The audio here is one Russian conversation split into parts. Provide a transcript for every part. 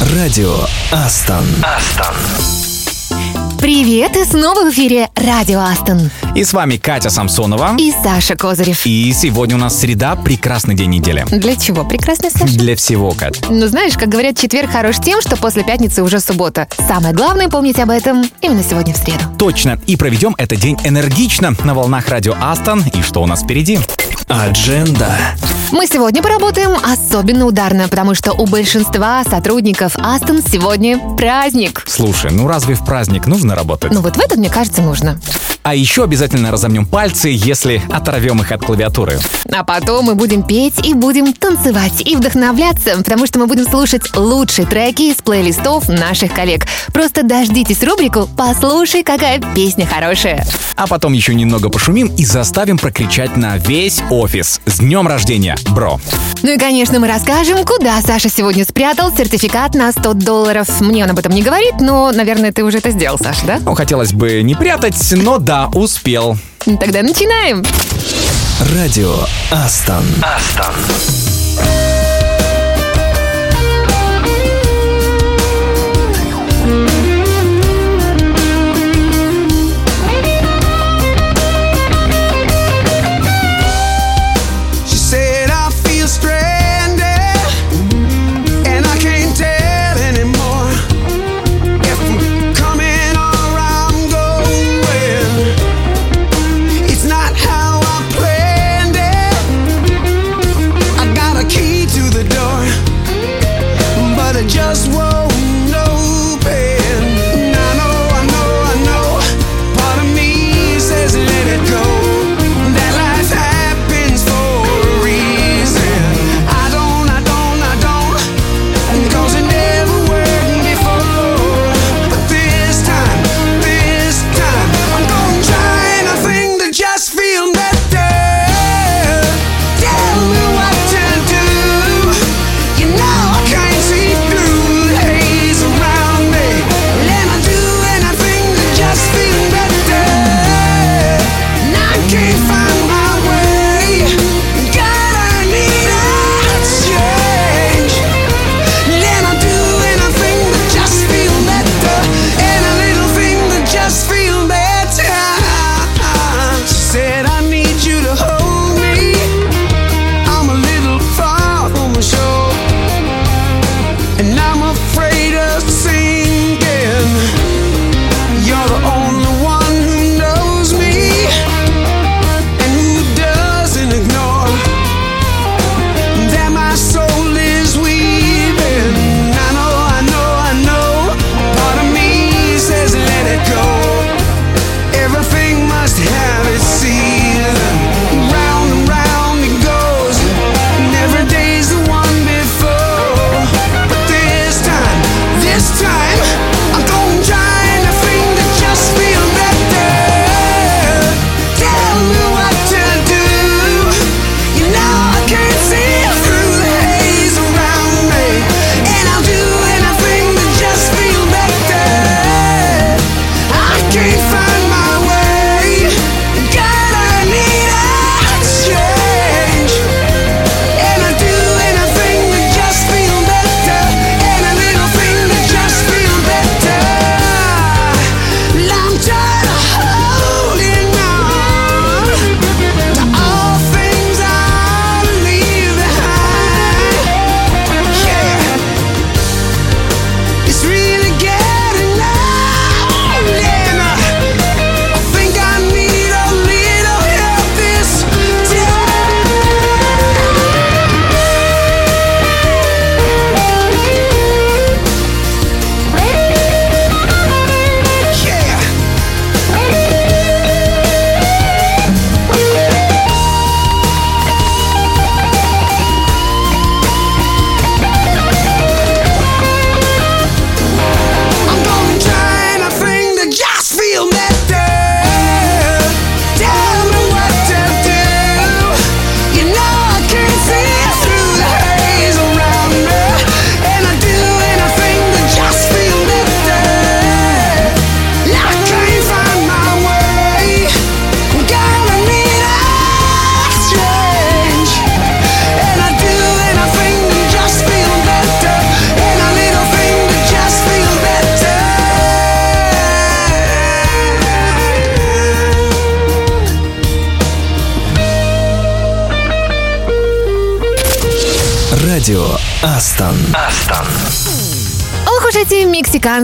Радио Астон. Астон. Привет, и снова в эфире Радио Астон. И с вами Катя Самсонова. И Саша Козырев. И сегодня у нас среда, прекрасный день недели. Для чего прекрасный, Саша? Для всего, Кать. Ну, знаешь, как говорят, четверг хорош тем, что после пятницы уже суббота. Самое главное помнить об этом именно сегодня в среду. Точно. И проведем этот день энергично на волнах Радио Астон. И что у нас впереди? Адженда. Мы сегодня поработаем особенно ударно, потому что у большинства сотрудников Астон сегодня праздник. Слушай, ну разве в праздник нужно работать? Ну вот в этот, мне кажется, нужно. А еще обязательно разомнем пальцы, если оторвем их от клавиатуры. А потом мы будем петь и будем танцевать и вдохновляться, потому что мы будем слушать лучшие треки из плейлистов наших коллег. Просто дождитесь рубрику «Послушай, какая песня хорошая». А потом еще немного пошумим и заставим прокричать на весь офис. С днем рождения, бро! Ну и, конечно, мы расскажем, куда Саша сегодня спрятал сертификат на 100 долларов. Мне он об этом не говорит, но, наверное, ты уже это сделал, Саша, да? Ну, хотелось бы не прятать, но да, успел. Тогда начинаем. Радио Астон. Астон.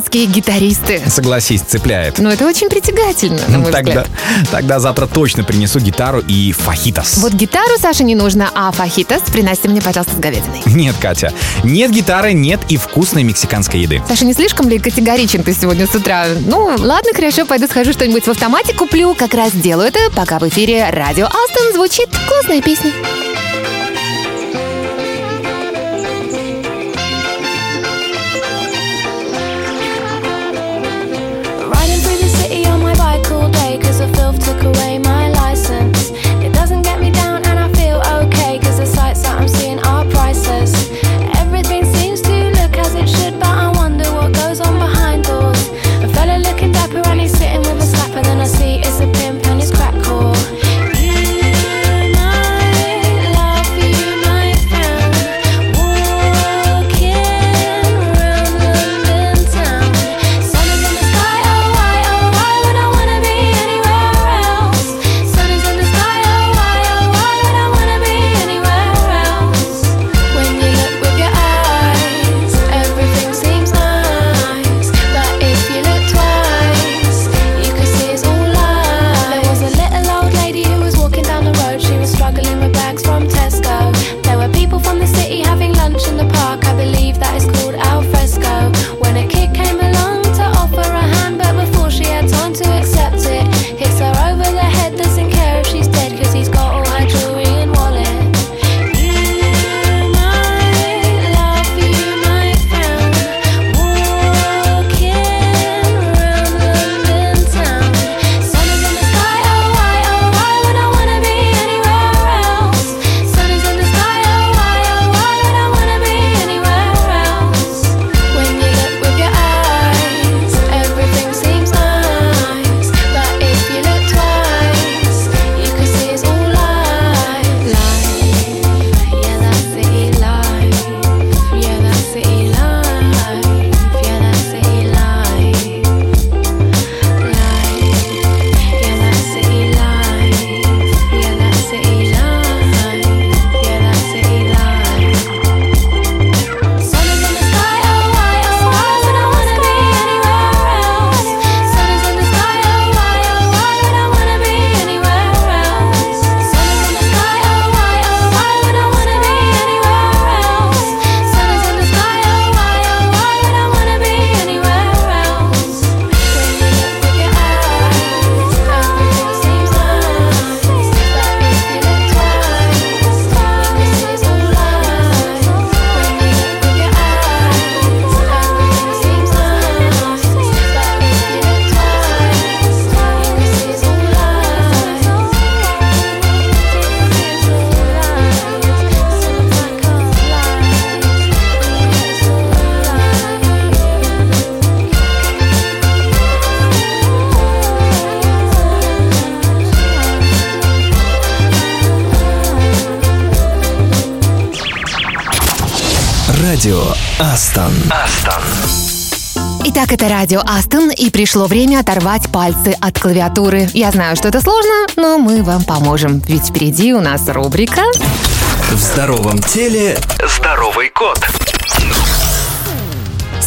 Мексиканские гитаристы. Согласись, цепляет. Ну, это очень притягательно, на мой Тогда, взгляд. тогда завтра точно принесу гитару и фахитос. Вот гитару Саше не нужно, а фахитос приносите мне, пожалуйста, с говядиной. Нет, Катя, нет гитары, нет и вкусной мексиканской еды. Саша, не слишком ли категоричен ты сегодня с утра? Ну, ладно, хорошо, пойду схожу что-нибудь в автомате куплю. Как раз делаю это, пока в эфире радио Астон звучит классная песня. Радио Астон, и пришло время оторвать пальцы от клавиатуры. Я знаю, что это сложно, но мы вам поможем, ведь впереди у нас рубрика В здоровом теле здоровый кот.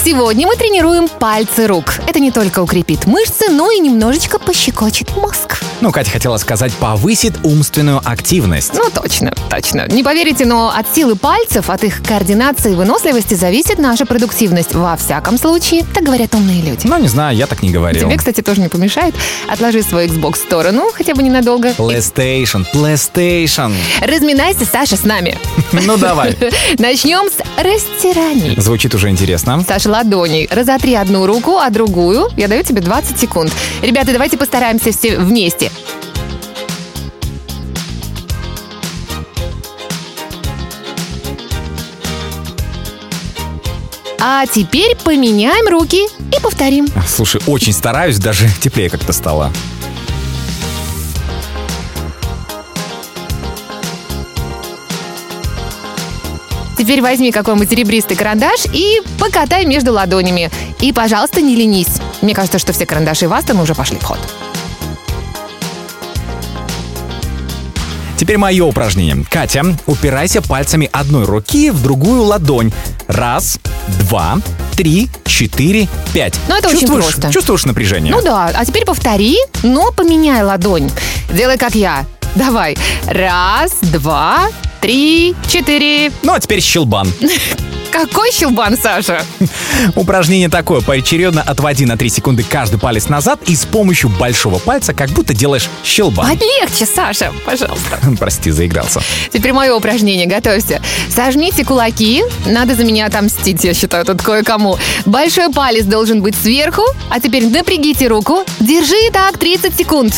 Сегодня мы тренируем пальцы рук. Это не только укрепит мышцы, но и немножечко пощекочет мозг. Ну, Катя хотела сказать, повысит умственную активность. Ну, точно, точно. Не поверите, но от силы пальцев, от их координации и выносливости зависит наша продуктивность. Во всяком случае, так говорят умные люди. Ну, не знаю, я так не говорил. Тебе, кстати, тоже не помешает. Отложи свой Xbox в сторону, хотя бы ненадолго. PlayStation, PlayStation. Разминайся, Саша, с нами. Ну, давай. Начнем с растираний. Звучит уже интересно. Саша, ладони. Разотри одну руку, а другую. Я даю тебе 20 секунд. Ребята, давайте постараемся все вместе. А теперь поменяем руки и повторим. Слушай, очень стараюсь, даже теплее как-то стало. Теперь возьми какой-нибудь серебристый карандаш и покатай между ладонями. И, пожалуйста, не ленись. Мне кажется, что все карандаши в Астон уже пошли в ход. Теперь мое упражнение. Катя, упирайся пальцами одной руки в другую ладонь. Раз, два, три, четыре, пять. Ну, это очень чувствуешь, просто. Чувствуешь напряжение? Ну да, а теперь повтори, но поменяй ладонь. Делай как я. Давай. Раз, два, три, четыре. Ну, а теперь щелбан. Какой щелбан, Саша? Упражнение такое. Поочередно отводи на 3 секунды каждый палец назад и с помощью большого пальца как будто делаешь щелбан. Подлегче, Саша, пожалуйста. Прости, заигрался. Теперь мое упражнение. Готовься. Сожмите кулаки. Надо за меня отомстить, я считаю, тут кое-кому. Большой палец должен быть сверху. А теперь напрягите руку. Держи так 30 секунд.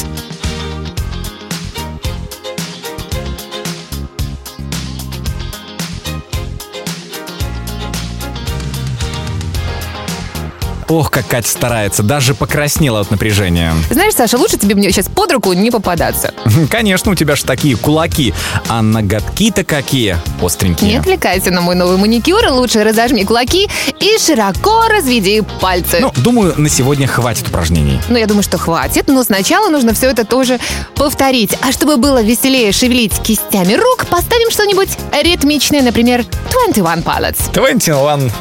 Ох, как Катя старается, даже покраснела от напряжения. Знаешь, Саша, лучше тебе мне сейчас под руку не попадаться. Конечно, у тебя же такие кулаки, а ноготки-то какие Не остренькие. отвлекайся на мой новый маникюр. Лучше разожми кулаки и широко разведи пальцы. Ну, думаю, на сегодня хватит упражнений. Ну, я думаю, что хватит, но сначала нужно все это тоже повторить. А чтобы было веселее шевелить кистями рук, поставим что-нибудь ритмичное, например, 21 палец. 21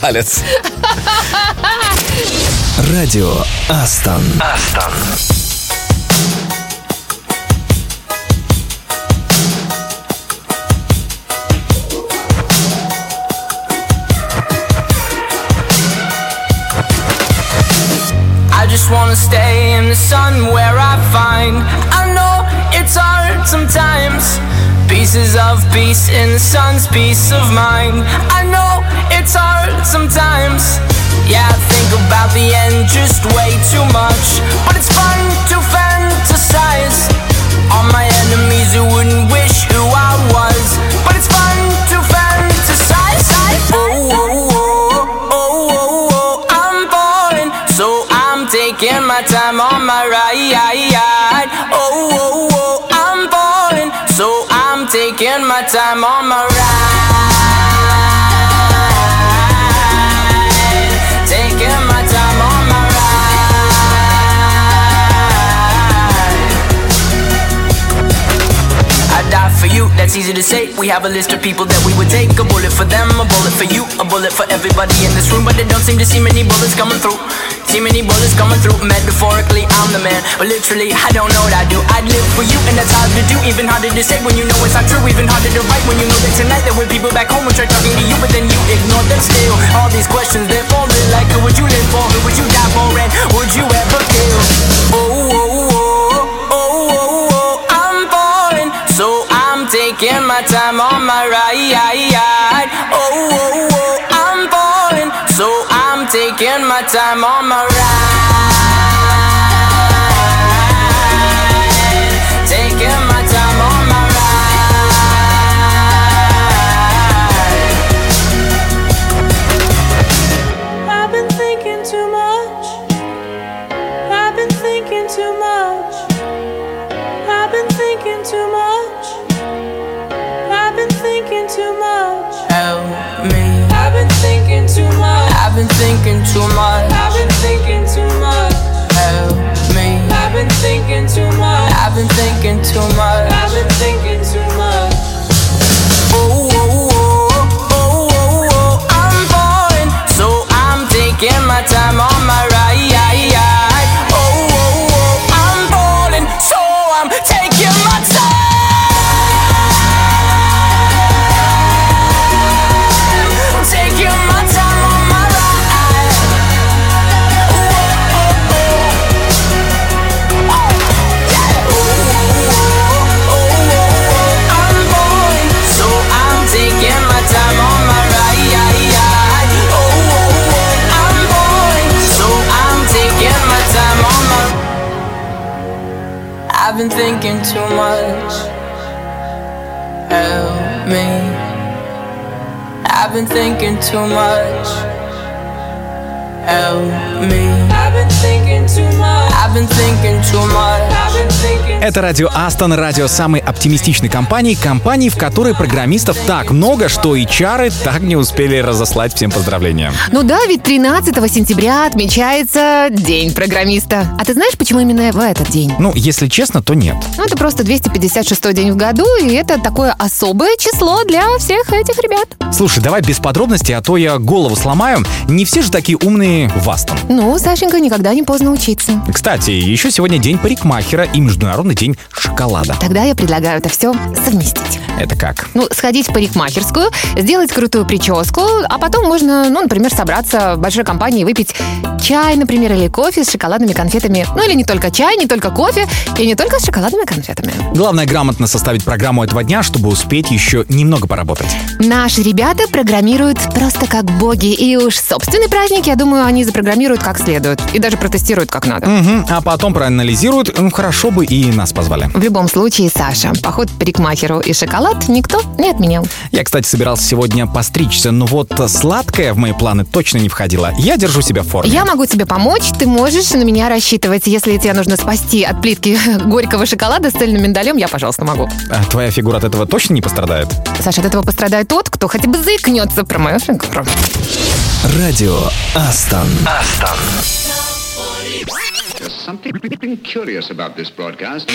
палец. Радио Астон. Астон. I just wanna stay in the sun where I find I know it's hard sometimes Pieces of peace in the sun's peace of mind I know it's hard sometimes yeah, I think about the end just way too much. But it's fun to fantasize. All my enemies who wouldn't wish who I was. But it's fun to fantasize. Oh, oh, oh, oh, oh, oh, I'm falling So I'm taking my time on my ride. Oh, oh, oh, I'm falling So I'm taking my time on my ride that's easy to say. We have a list of people that we would take. A bullet for them, a bullet for you, a bullet for everybody in this room. But they don't seem to see many bullets coming through. See many bullets coming through. Metaphorically, I'm the man. But literally, I don't know what I do. I'd live for you, and that's hard to do. Even harder to say when you know it's not true. Even harder to write when you know that tonight there were people back home who tried talking to you, but then you ignore them still. All these questions, they're falling like who would you live for? Who would you die for? And would you ever kill? Oh, taking my time on my ride. Oh, oh, oh, I'm falling. So I'm taking my time on my ride. Thinking too much. I've been thinking too much. Help me. I've been thinking too much. I've been thinking too much. I've been thinking thinking too much. help me. I've been thinking too much. I've been thinking too much. Это радио Астон, радио самой оптимистичной компании, компании, в которой программистов так много, что и чары так не успели разослать всем поздравления. Ну да, ведь 13 сентября отмечается День программиста. А ты знаешь, почему именно в этот день? Ну, если честно, то нет. Ну, это просто 256 день в году, и это такое особое число для всех этих ребят. Слушай, давай без подробностей, а то я голову сломаю. Не все же такие умные в Астон. Ну, Сашенька, никогда не поздно учиться. Кстати, еще сегодня день парикмахера и Международный день шоколада. Тогда я предлагаю это все совместить. Это как? Ну, сходить в парикмахерскую, сделать крутую прическу, а потом можно, ну, например, собраться в большой компании и выпить чай, например, или кофе с шоколадными конфетами. Ну, или не только чай, не только кофе, и не только с шоколадными конфетами. Главное грамотно составить программу этого дня, чтобы успеть еще немного поработать. Наши ребята программируют просто как боги, и уж собственный праздник, я думаю, они запрограммируют как следует, и даже протестируют как надо. Мгм, А потом проанализируют, ну, хорошо бы и нас позвали. В любом случае, Саша, поход к парикмахеру и шоколад никто не отменял. Я, кстати, собирался сегодня постричься, но вот сладкое в мои планы точно не входило. Я держу себя в форме. Я могу тебе помочь, ты можешь на меня рассчитывать. Если тебе нужно спасти от плитки горького шоколада с цельным миндалем, я, пожалуйста, могу. А твоя фигура от этого точно не пострадает? Саша, от этого пострадает тот, кто хотя бы заикнется про мою фигуру. Радио Астон. Астон. There's something curious about this broadcast.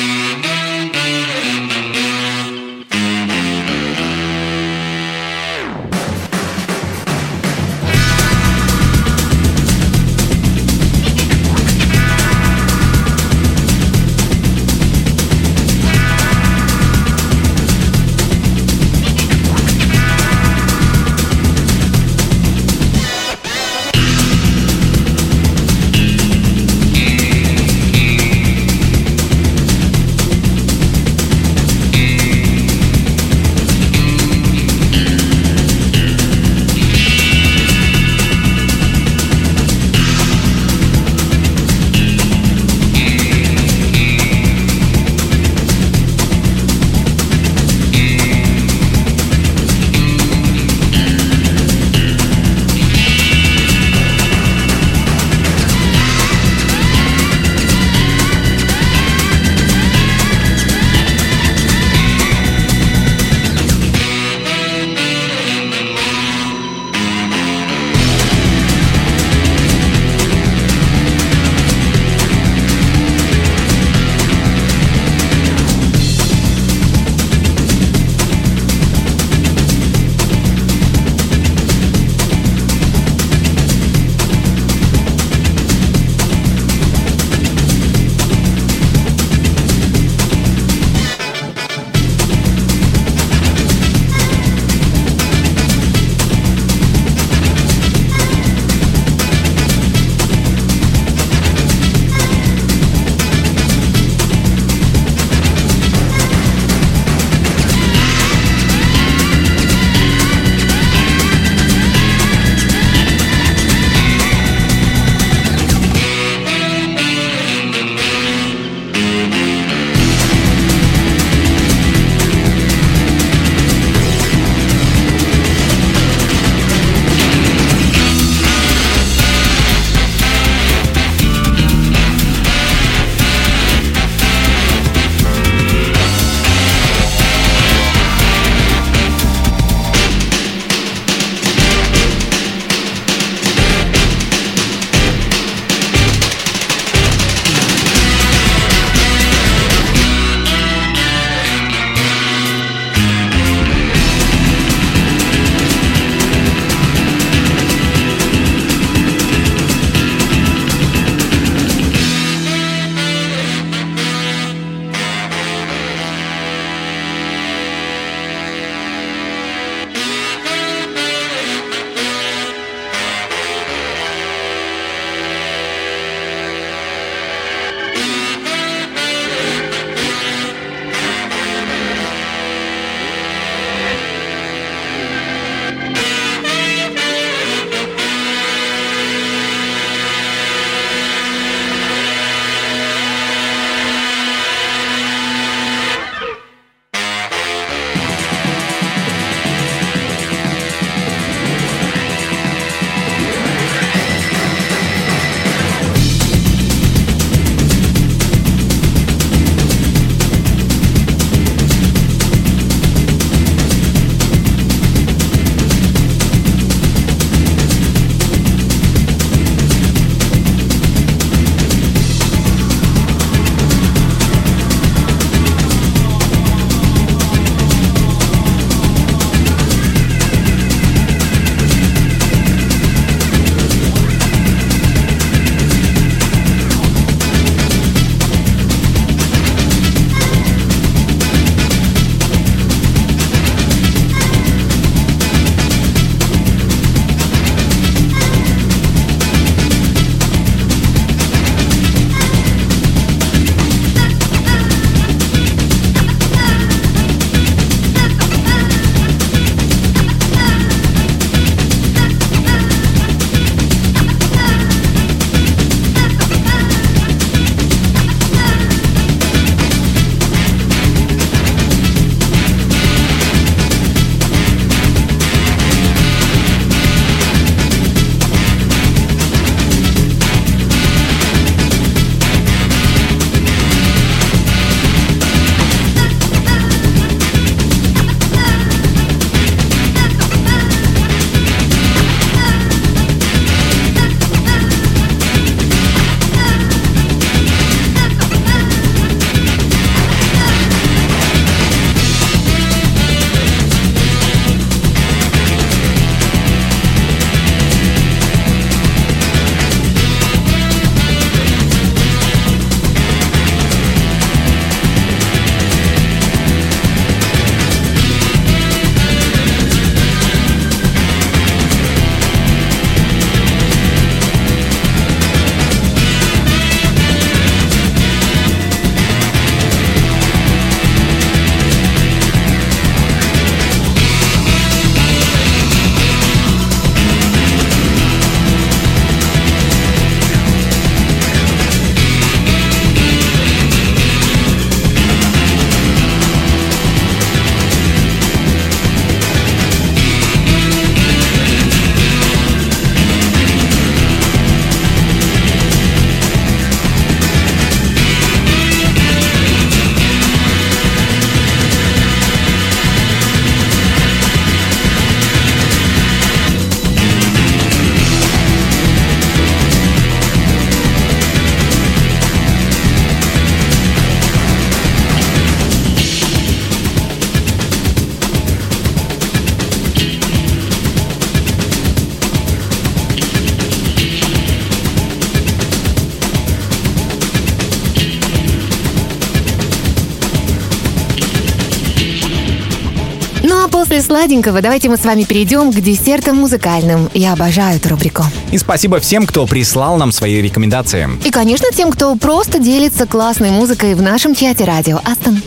Сладенького давайте мы с вами перейдем к десертам музыкальным. Я обожаю эту рубрику. И спасибо всем, кто прислал нам свои рекомендации. И, конечно, тем, кто просто делится классной музыкой в нашем чате радио Астон.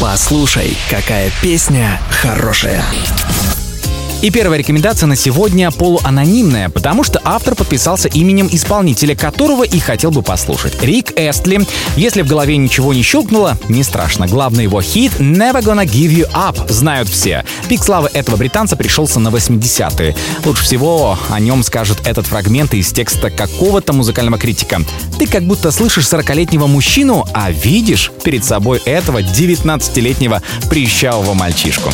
Послушай, какая песня хорошая. И первая рекомендация на сегодня полуанонимная, потому что автор подписался именем исполнителя, которого и хотел бы послушать. Рик Эстли. Если в голове ничего не щелкнуло, не страшно. Главный его хит «Never Gonna Give You Up» знают все. Пик славы этого британца пришелся на 80-е. Лучше всего о нем скажет этот фрагмент из текста какого-то музыкального критика. Ты как будто слышишь 40-летнего мужчину, а видишь перед собой этого 19-летнего прищавого мальчишку.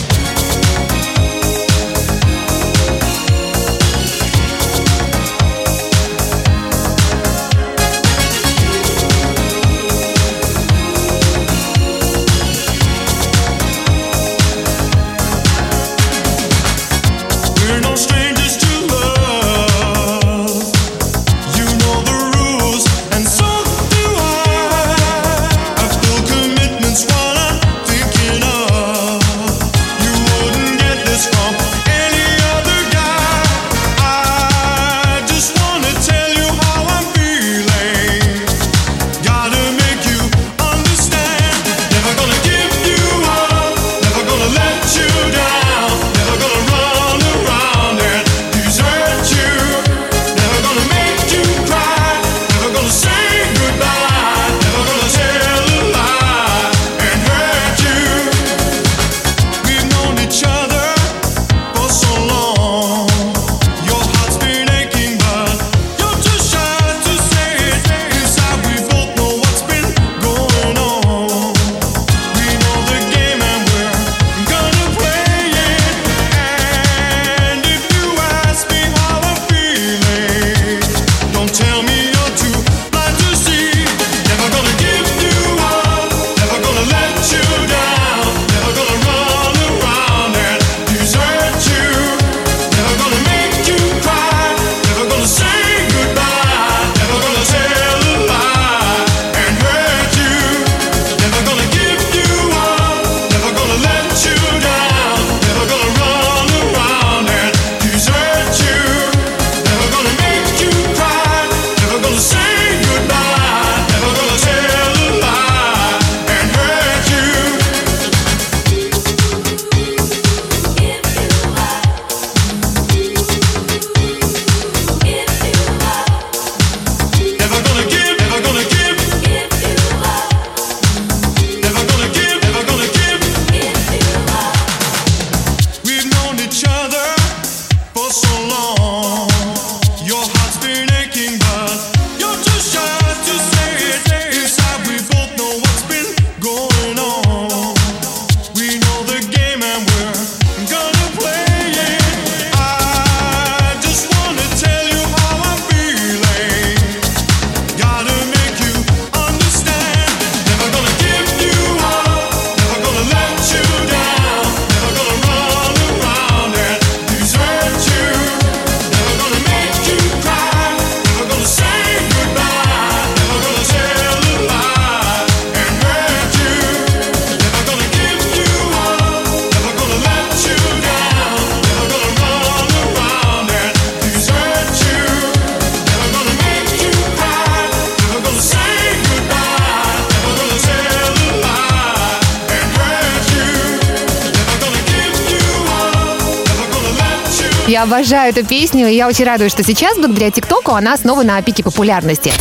Я обожаю эту песню, и я очень радуюсь, что сейчас, благодаря ТикТоку, она снова на пике популярности.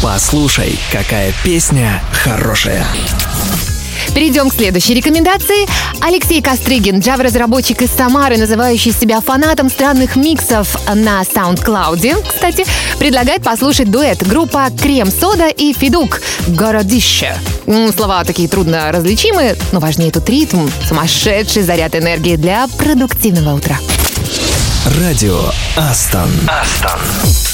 Послушай, какая песня хорошая. Перейдем к следующей рекомендации. Алексей Кострыгин, Java-разработчик из Самары, называющий себя фанатом странных миксов на SoundCloud, кстати, предлагает послушать дуэт группа Крем-Сода и Федук «Городище». Слова такие трудно различимые, но важнее тут ритм, сумасшедший заряд энергии для продуктивного утра. Радио Астон. Астон.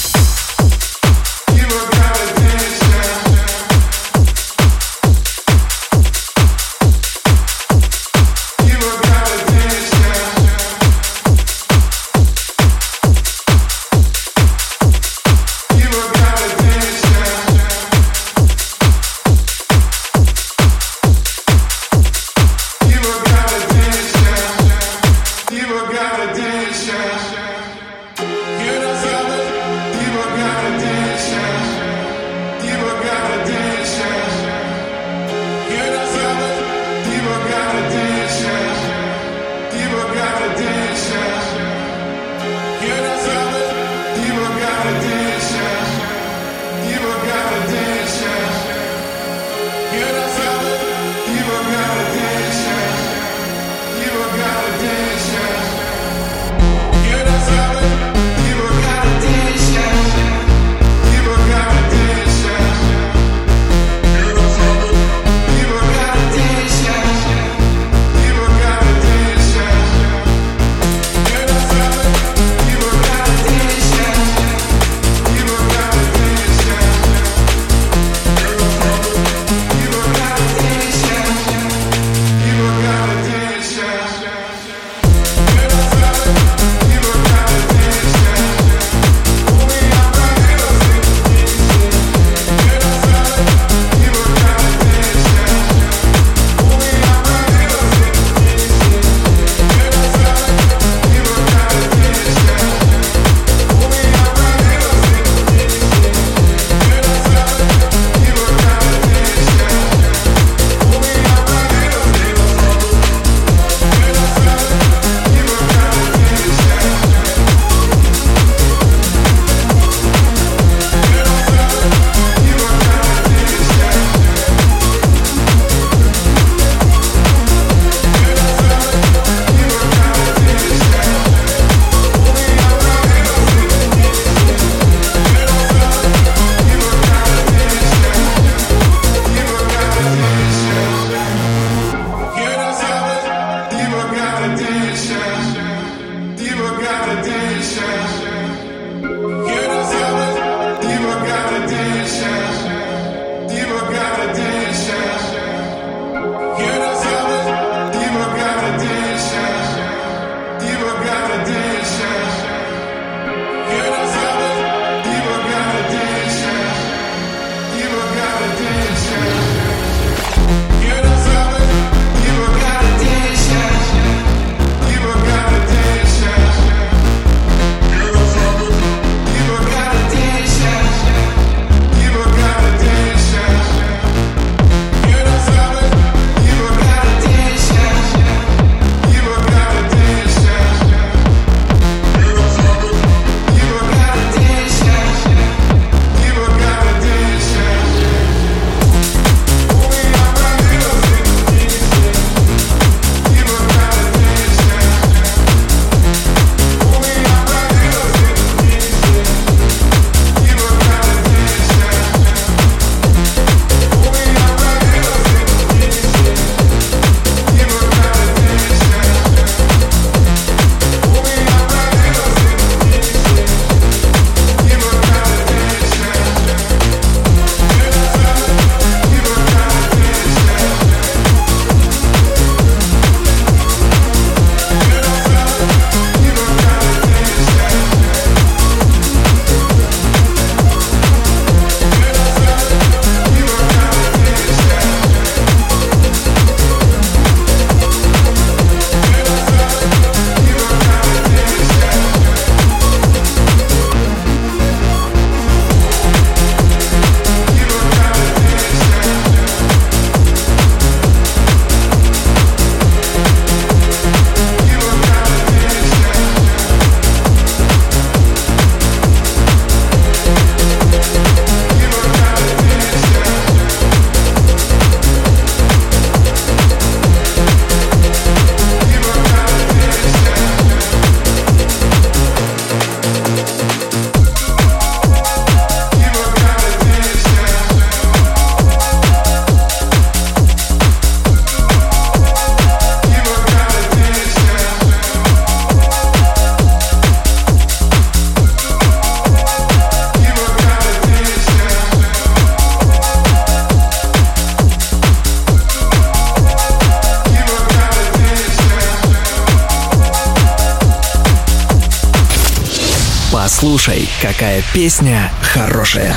Какая песня хорошая.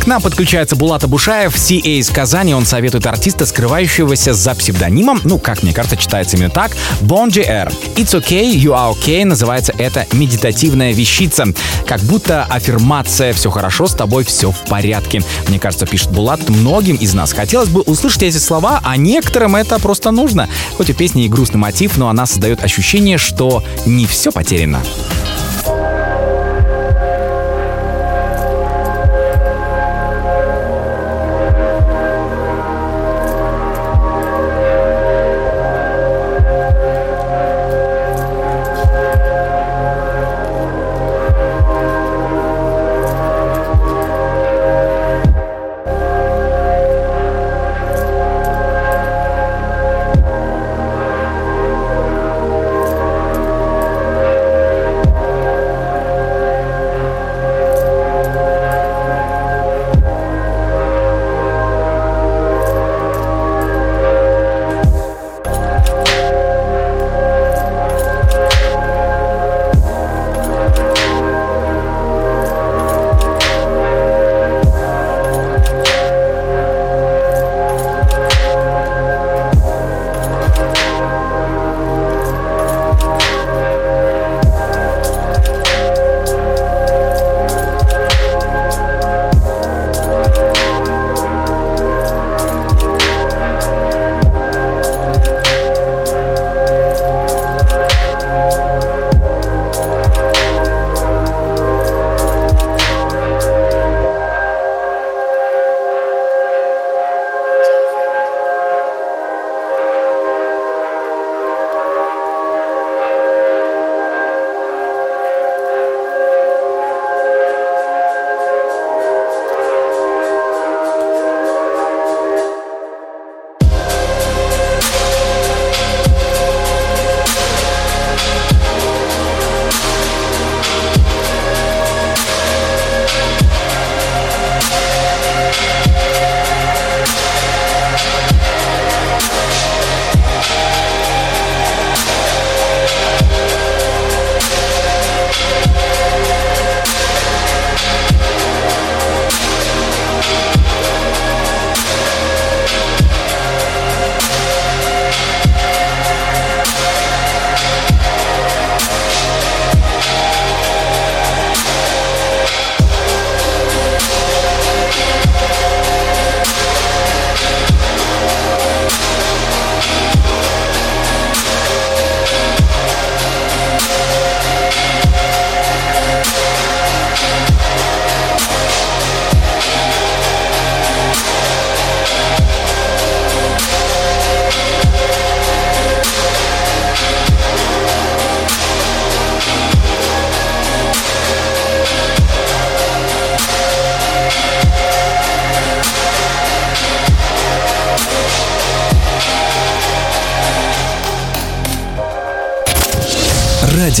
К нам подключается Булат Абушаев, CA из Казани. Он советует артиста, скрывающегося за псевдонимом, ну, как мне кажется, читается именно так, Bonji R. It's okay, you are okay, называется это медитативная вещица. Как будто аффирмация «все хорошо, с тобой все в порядке». Мне кажется, пишет Булат, многим из нас хотелось бы услышать эти слова, а некоторым это просто нужно. Хоть у песни и грустный мотив, но она создает ощущение, что не все потеряно.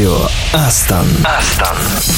Радио Астон. Астон.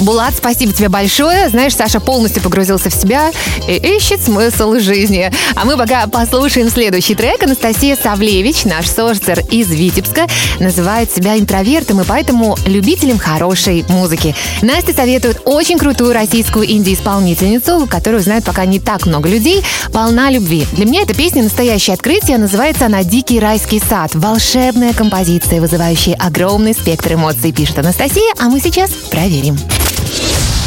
Булат, спасибо тебе большое. Знаешь, Саша полностью погрузился в себя и ищет смысл жизни. А мы пока послушаем следующий трек. Анастасия Савлевич, наш сорсер из Витебска, называет себя интровертом и поэтому любителем хорошей музыки. Настя советует очень крутую российскую инди-исполнительницу, которую знает пока не так много людей, полна любви. Для меня эта песня настоящее открытие. Называется она «Дикий райский сад». Волшебная композиция, вызывающая огромный спектр эмоций, пишет Анастасия, а мы сейчас проверим.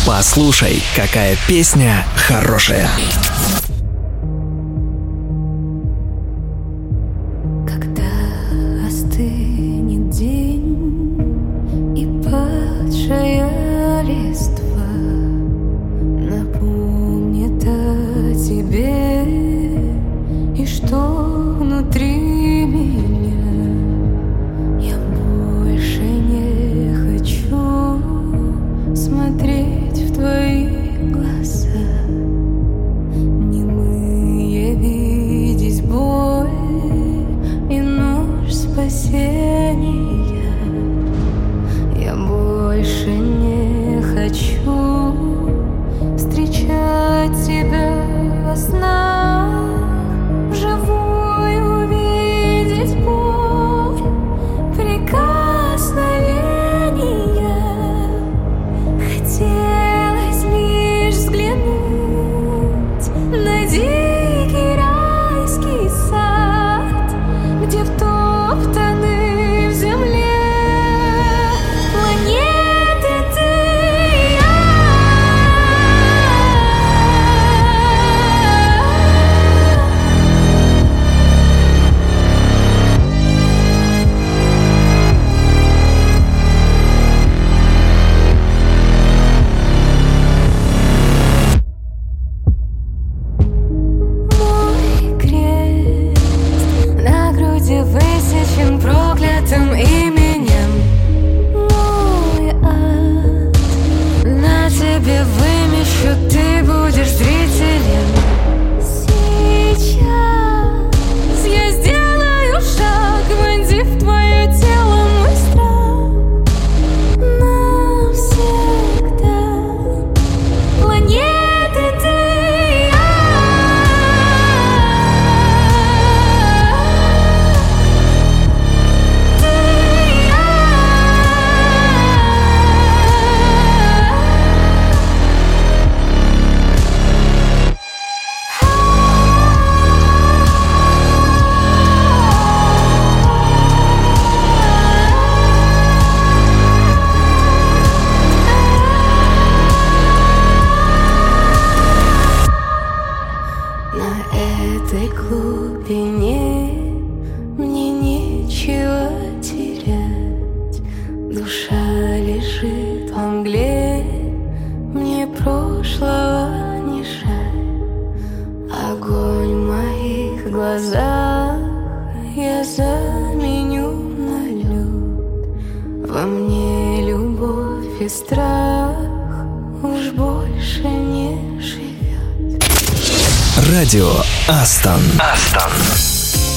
Послушай, какая песня хорошая. мгновение Я больше не хочу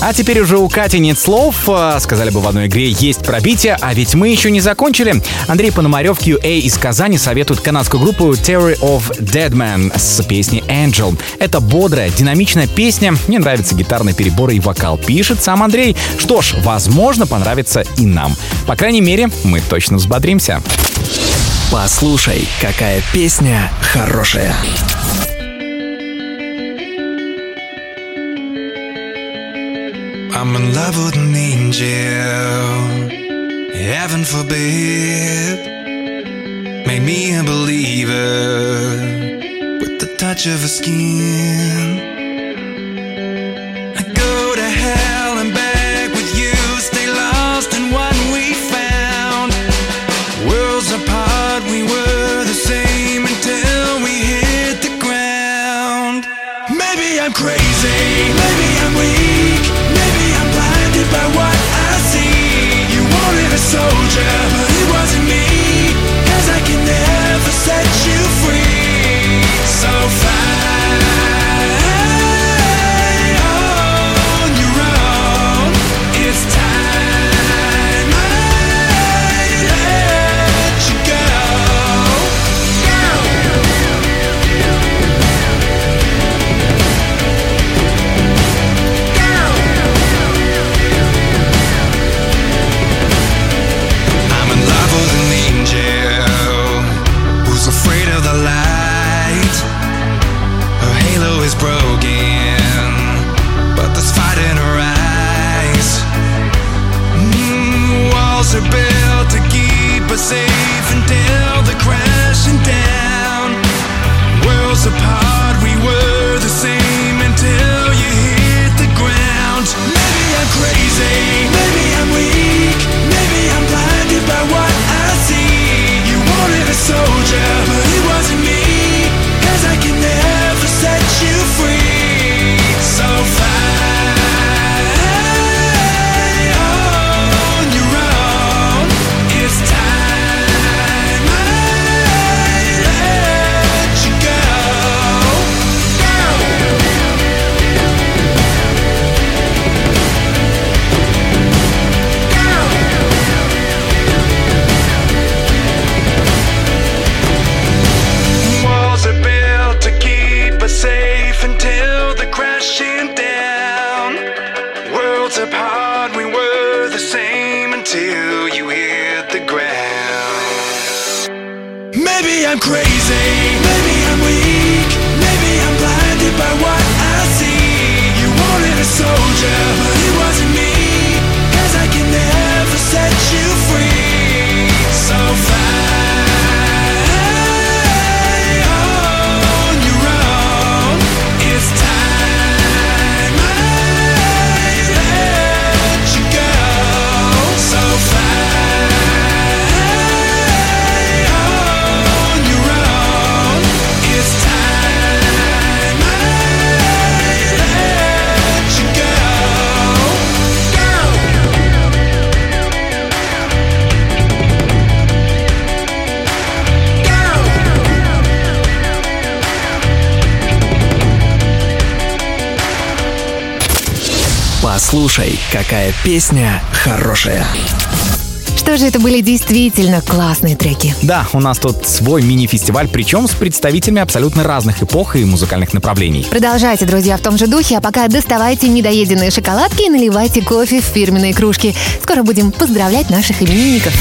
А теперь уже у Кати нет слов. Э, сказали бы в одной игре есть пробитие, а ведь мы еще не закончили. Андрей Пономарев QA из Казани советует канадскую группу Terry of Deadman с песней Angel. Это бодрая, динамичная песня. Мне нравятся гитарные переборы и вокал. Пишет сам Андрей. Что ж, возможно, понравится и нам. По крайней мере, мы точно взбодримся. Послушай, какая песня хорошая. I'm in love with an angel. Heaven forbid. made me a believer with the touch of her skin. Послушай, какая песня хорошая. Что же это были действительно классные треки. Да, у нас тут свой мини-фестиваль, причем с представителями абсолютно разных эпох и музыкальных направлений. Продолжайте, друзья, в том же духе, а пока доставайте недоеденные шоколадки и наливайте кофе в фирменные кружки. Скоро будем поздравлять наших именинников.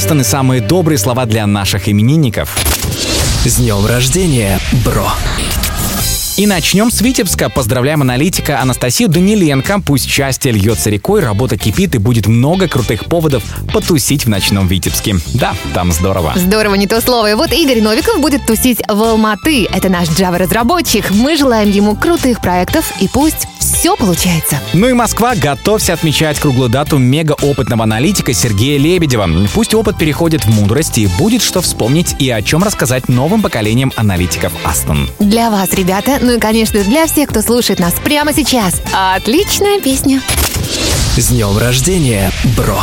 Астон и самые добрые слова для наших именинников. С днем рождения, бро! И начнем с Витебска. Поздравляем аналитика Анастасию Даниленко. Пусть счастье льется рекой, работа кипит и будет много крутых поводов потусить в ночном Витебске. Да, там здорово. Здорово, не то слово. И вот Игорь Новиков будет тусить в Алматы. Это наш Java-разработчик. Мы желаем ему крутых проектов и пусть все получается. Ну и Москва, готовься отмечать круглую дату мега-опытного аналитика Сергея Лебедева. Пусть опыт переходит в мудрость и будет что вспомнить и о чем рассказать новым поколениям аналитиков Астон. Для вас, ребята, ну и, конечно, для всех, кто слушает нас прямо сейчас. Отличная песня. С днем рождения, бро!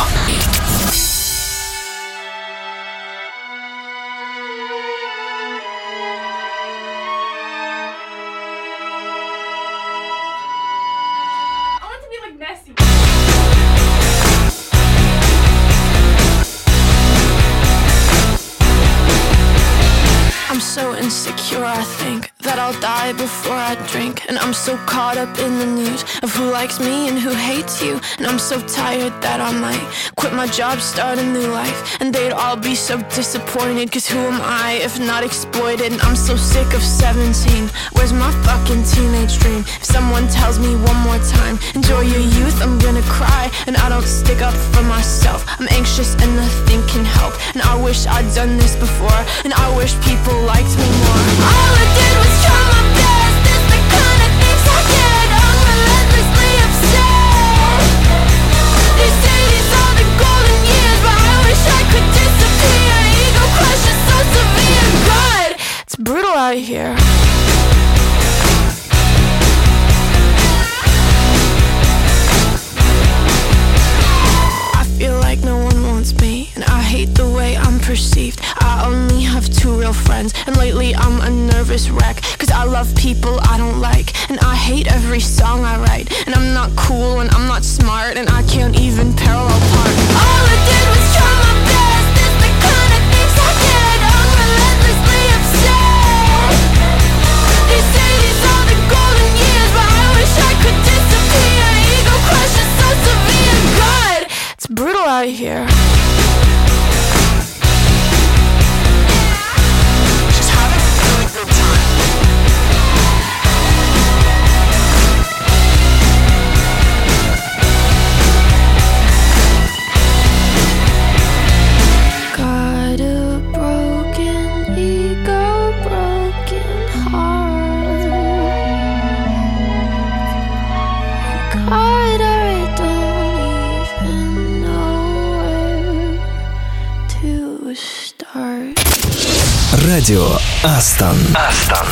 I'm so insecure, I think that I'll die before I drink. And I'm so caught up in the news of who likes me and who hates you. And I'm so tired that I might quit my job, start a new life. And they'd all be so disappointed, cause who am I if not exploited? And I'm so sick of 17. Where's my fucking teenage dream? If someone tells me one more time, enjoy your youth, I'm gonna cry, and I don't stick up for myself. I'm anxious and nothing can help. And I wish I'd done this before, and I wish people liked me more. All I did was try my best. It's the kind of things I. I'm relentlessly. They say these are the golden years, but I wish I could disappear. Ego so severe. God, it's brutal out here. Friends, and lately I'm a nervous wreck. Cause I love people I don't like, and I hate every song I write. And I'm not cool, and I'm not smart, and I can't even parallel park. All I did was try my best. It's the kind of things I get. I'm. They say these are the golden years, but I wish I could disappear. Ego crush is so severe. God, it's brutal out here. Радио Астон. Астон.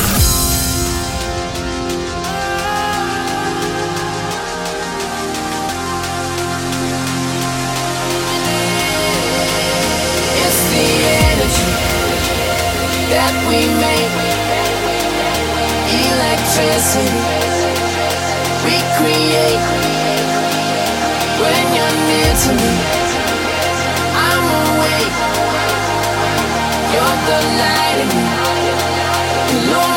It's the energy that we make. Electricity we create. When you're near to me, You're the light in me.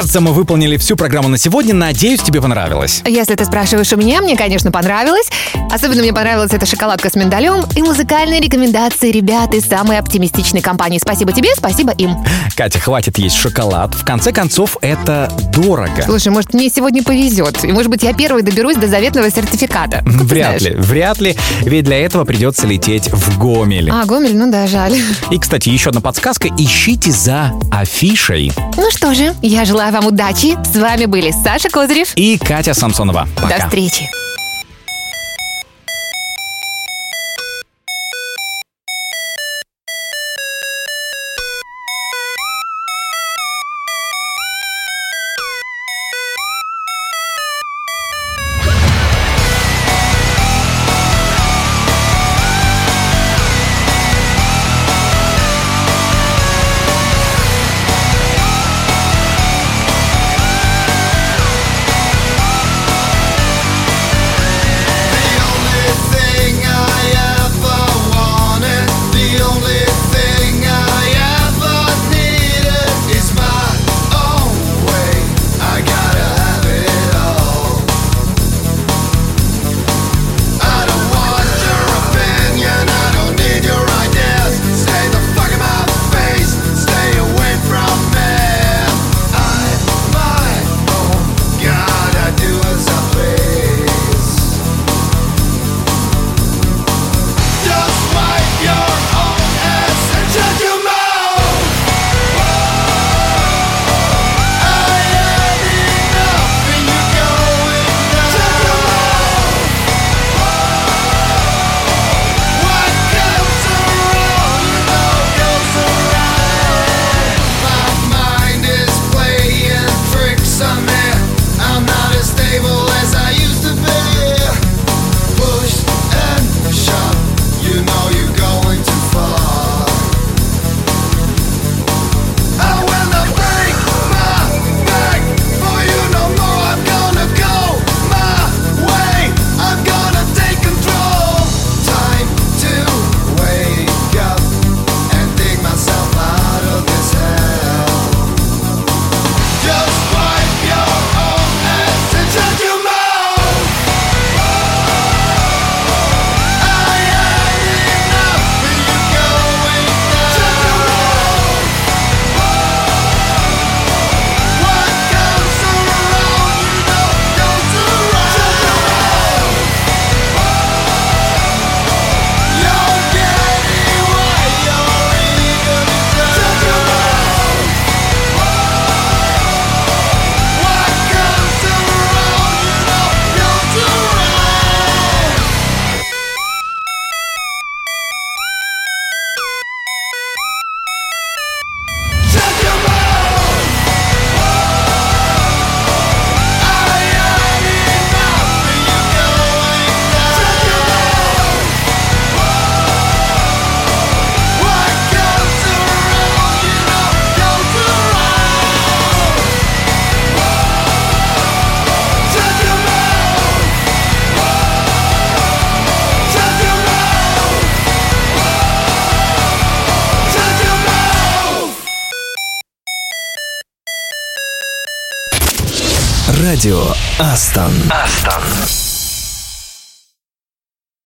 Кажется, мы выполнили всю программу на сегодня. Надеюсь, тебе понравилось. Если ты спрашиваешь у меня, мне, конечно, понравилось. Особенно мне понравилась эта шоколадка с миндалем и музыкальные рекомендации ребят из самой оптимистичной компании. Спасибо тебе, спасибо им. Катя, хватит есть шоколад. В конце концов, это дорого. Слушай, может, мне сегодня повезет. И, может быть, я первой доберусь до заветного сертификата. Как Вряд ли, вряд ли, ведь для этого придется лететь в Гомель. А, Гомель, ну да, жаль. И, кстати, еще одна подсказка. Ищите за афишей. Ну что же, я желаю вам удачи. С вами были Саша Козырев. И Катя Самсонова. Пока. До встречи. Радио Астон. Астон.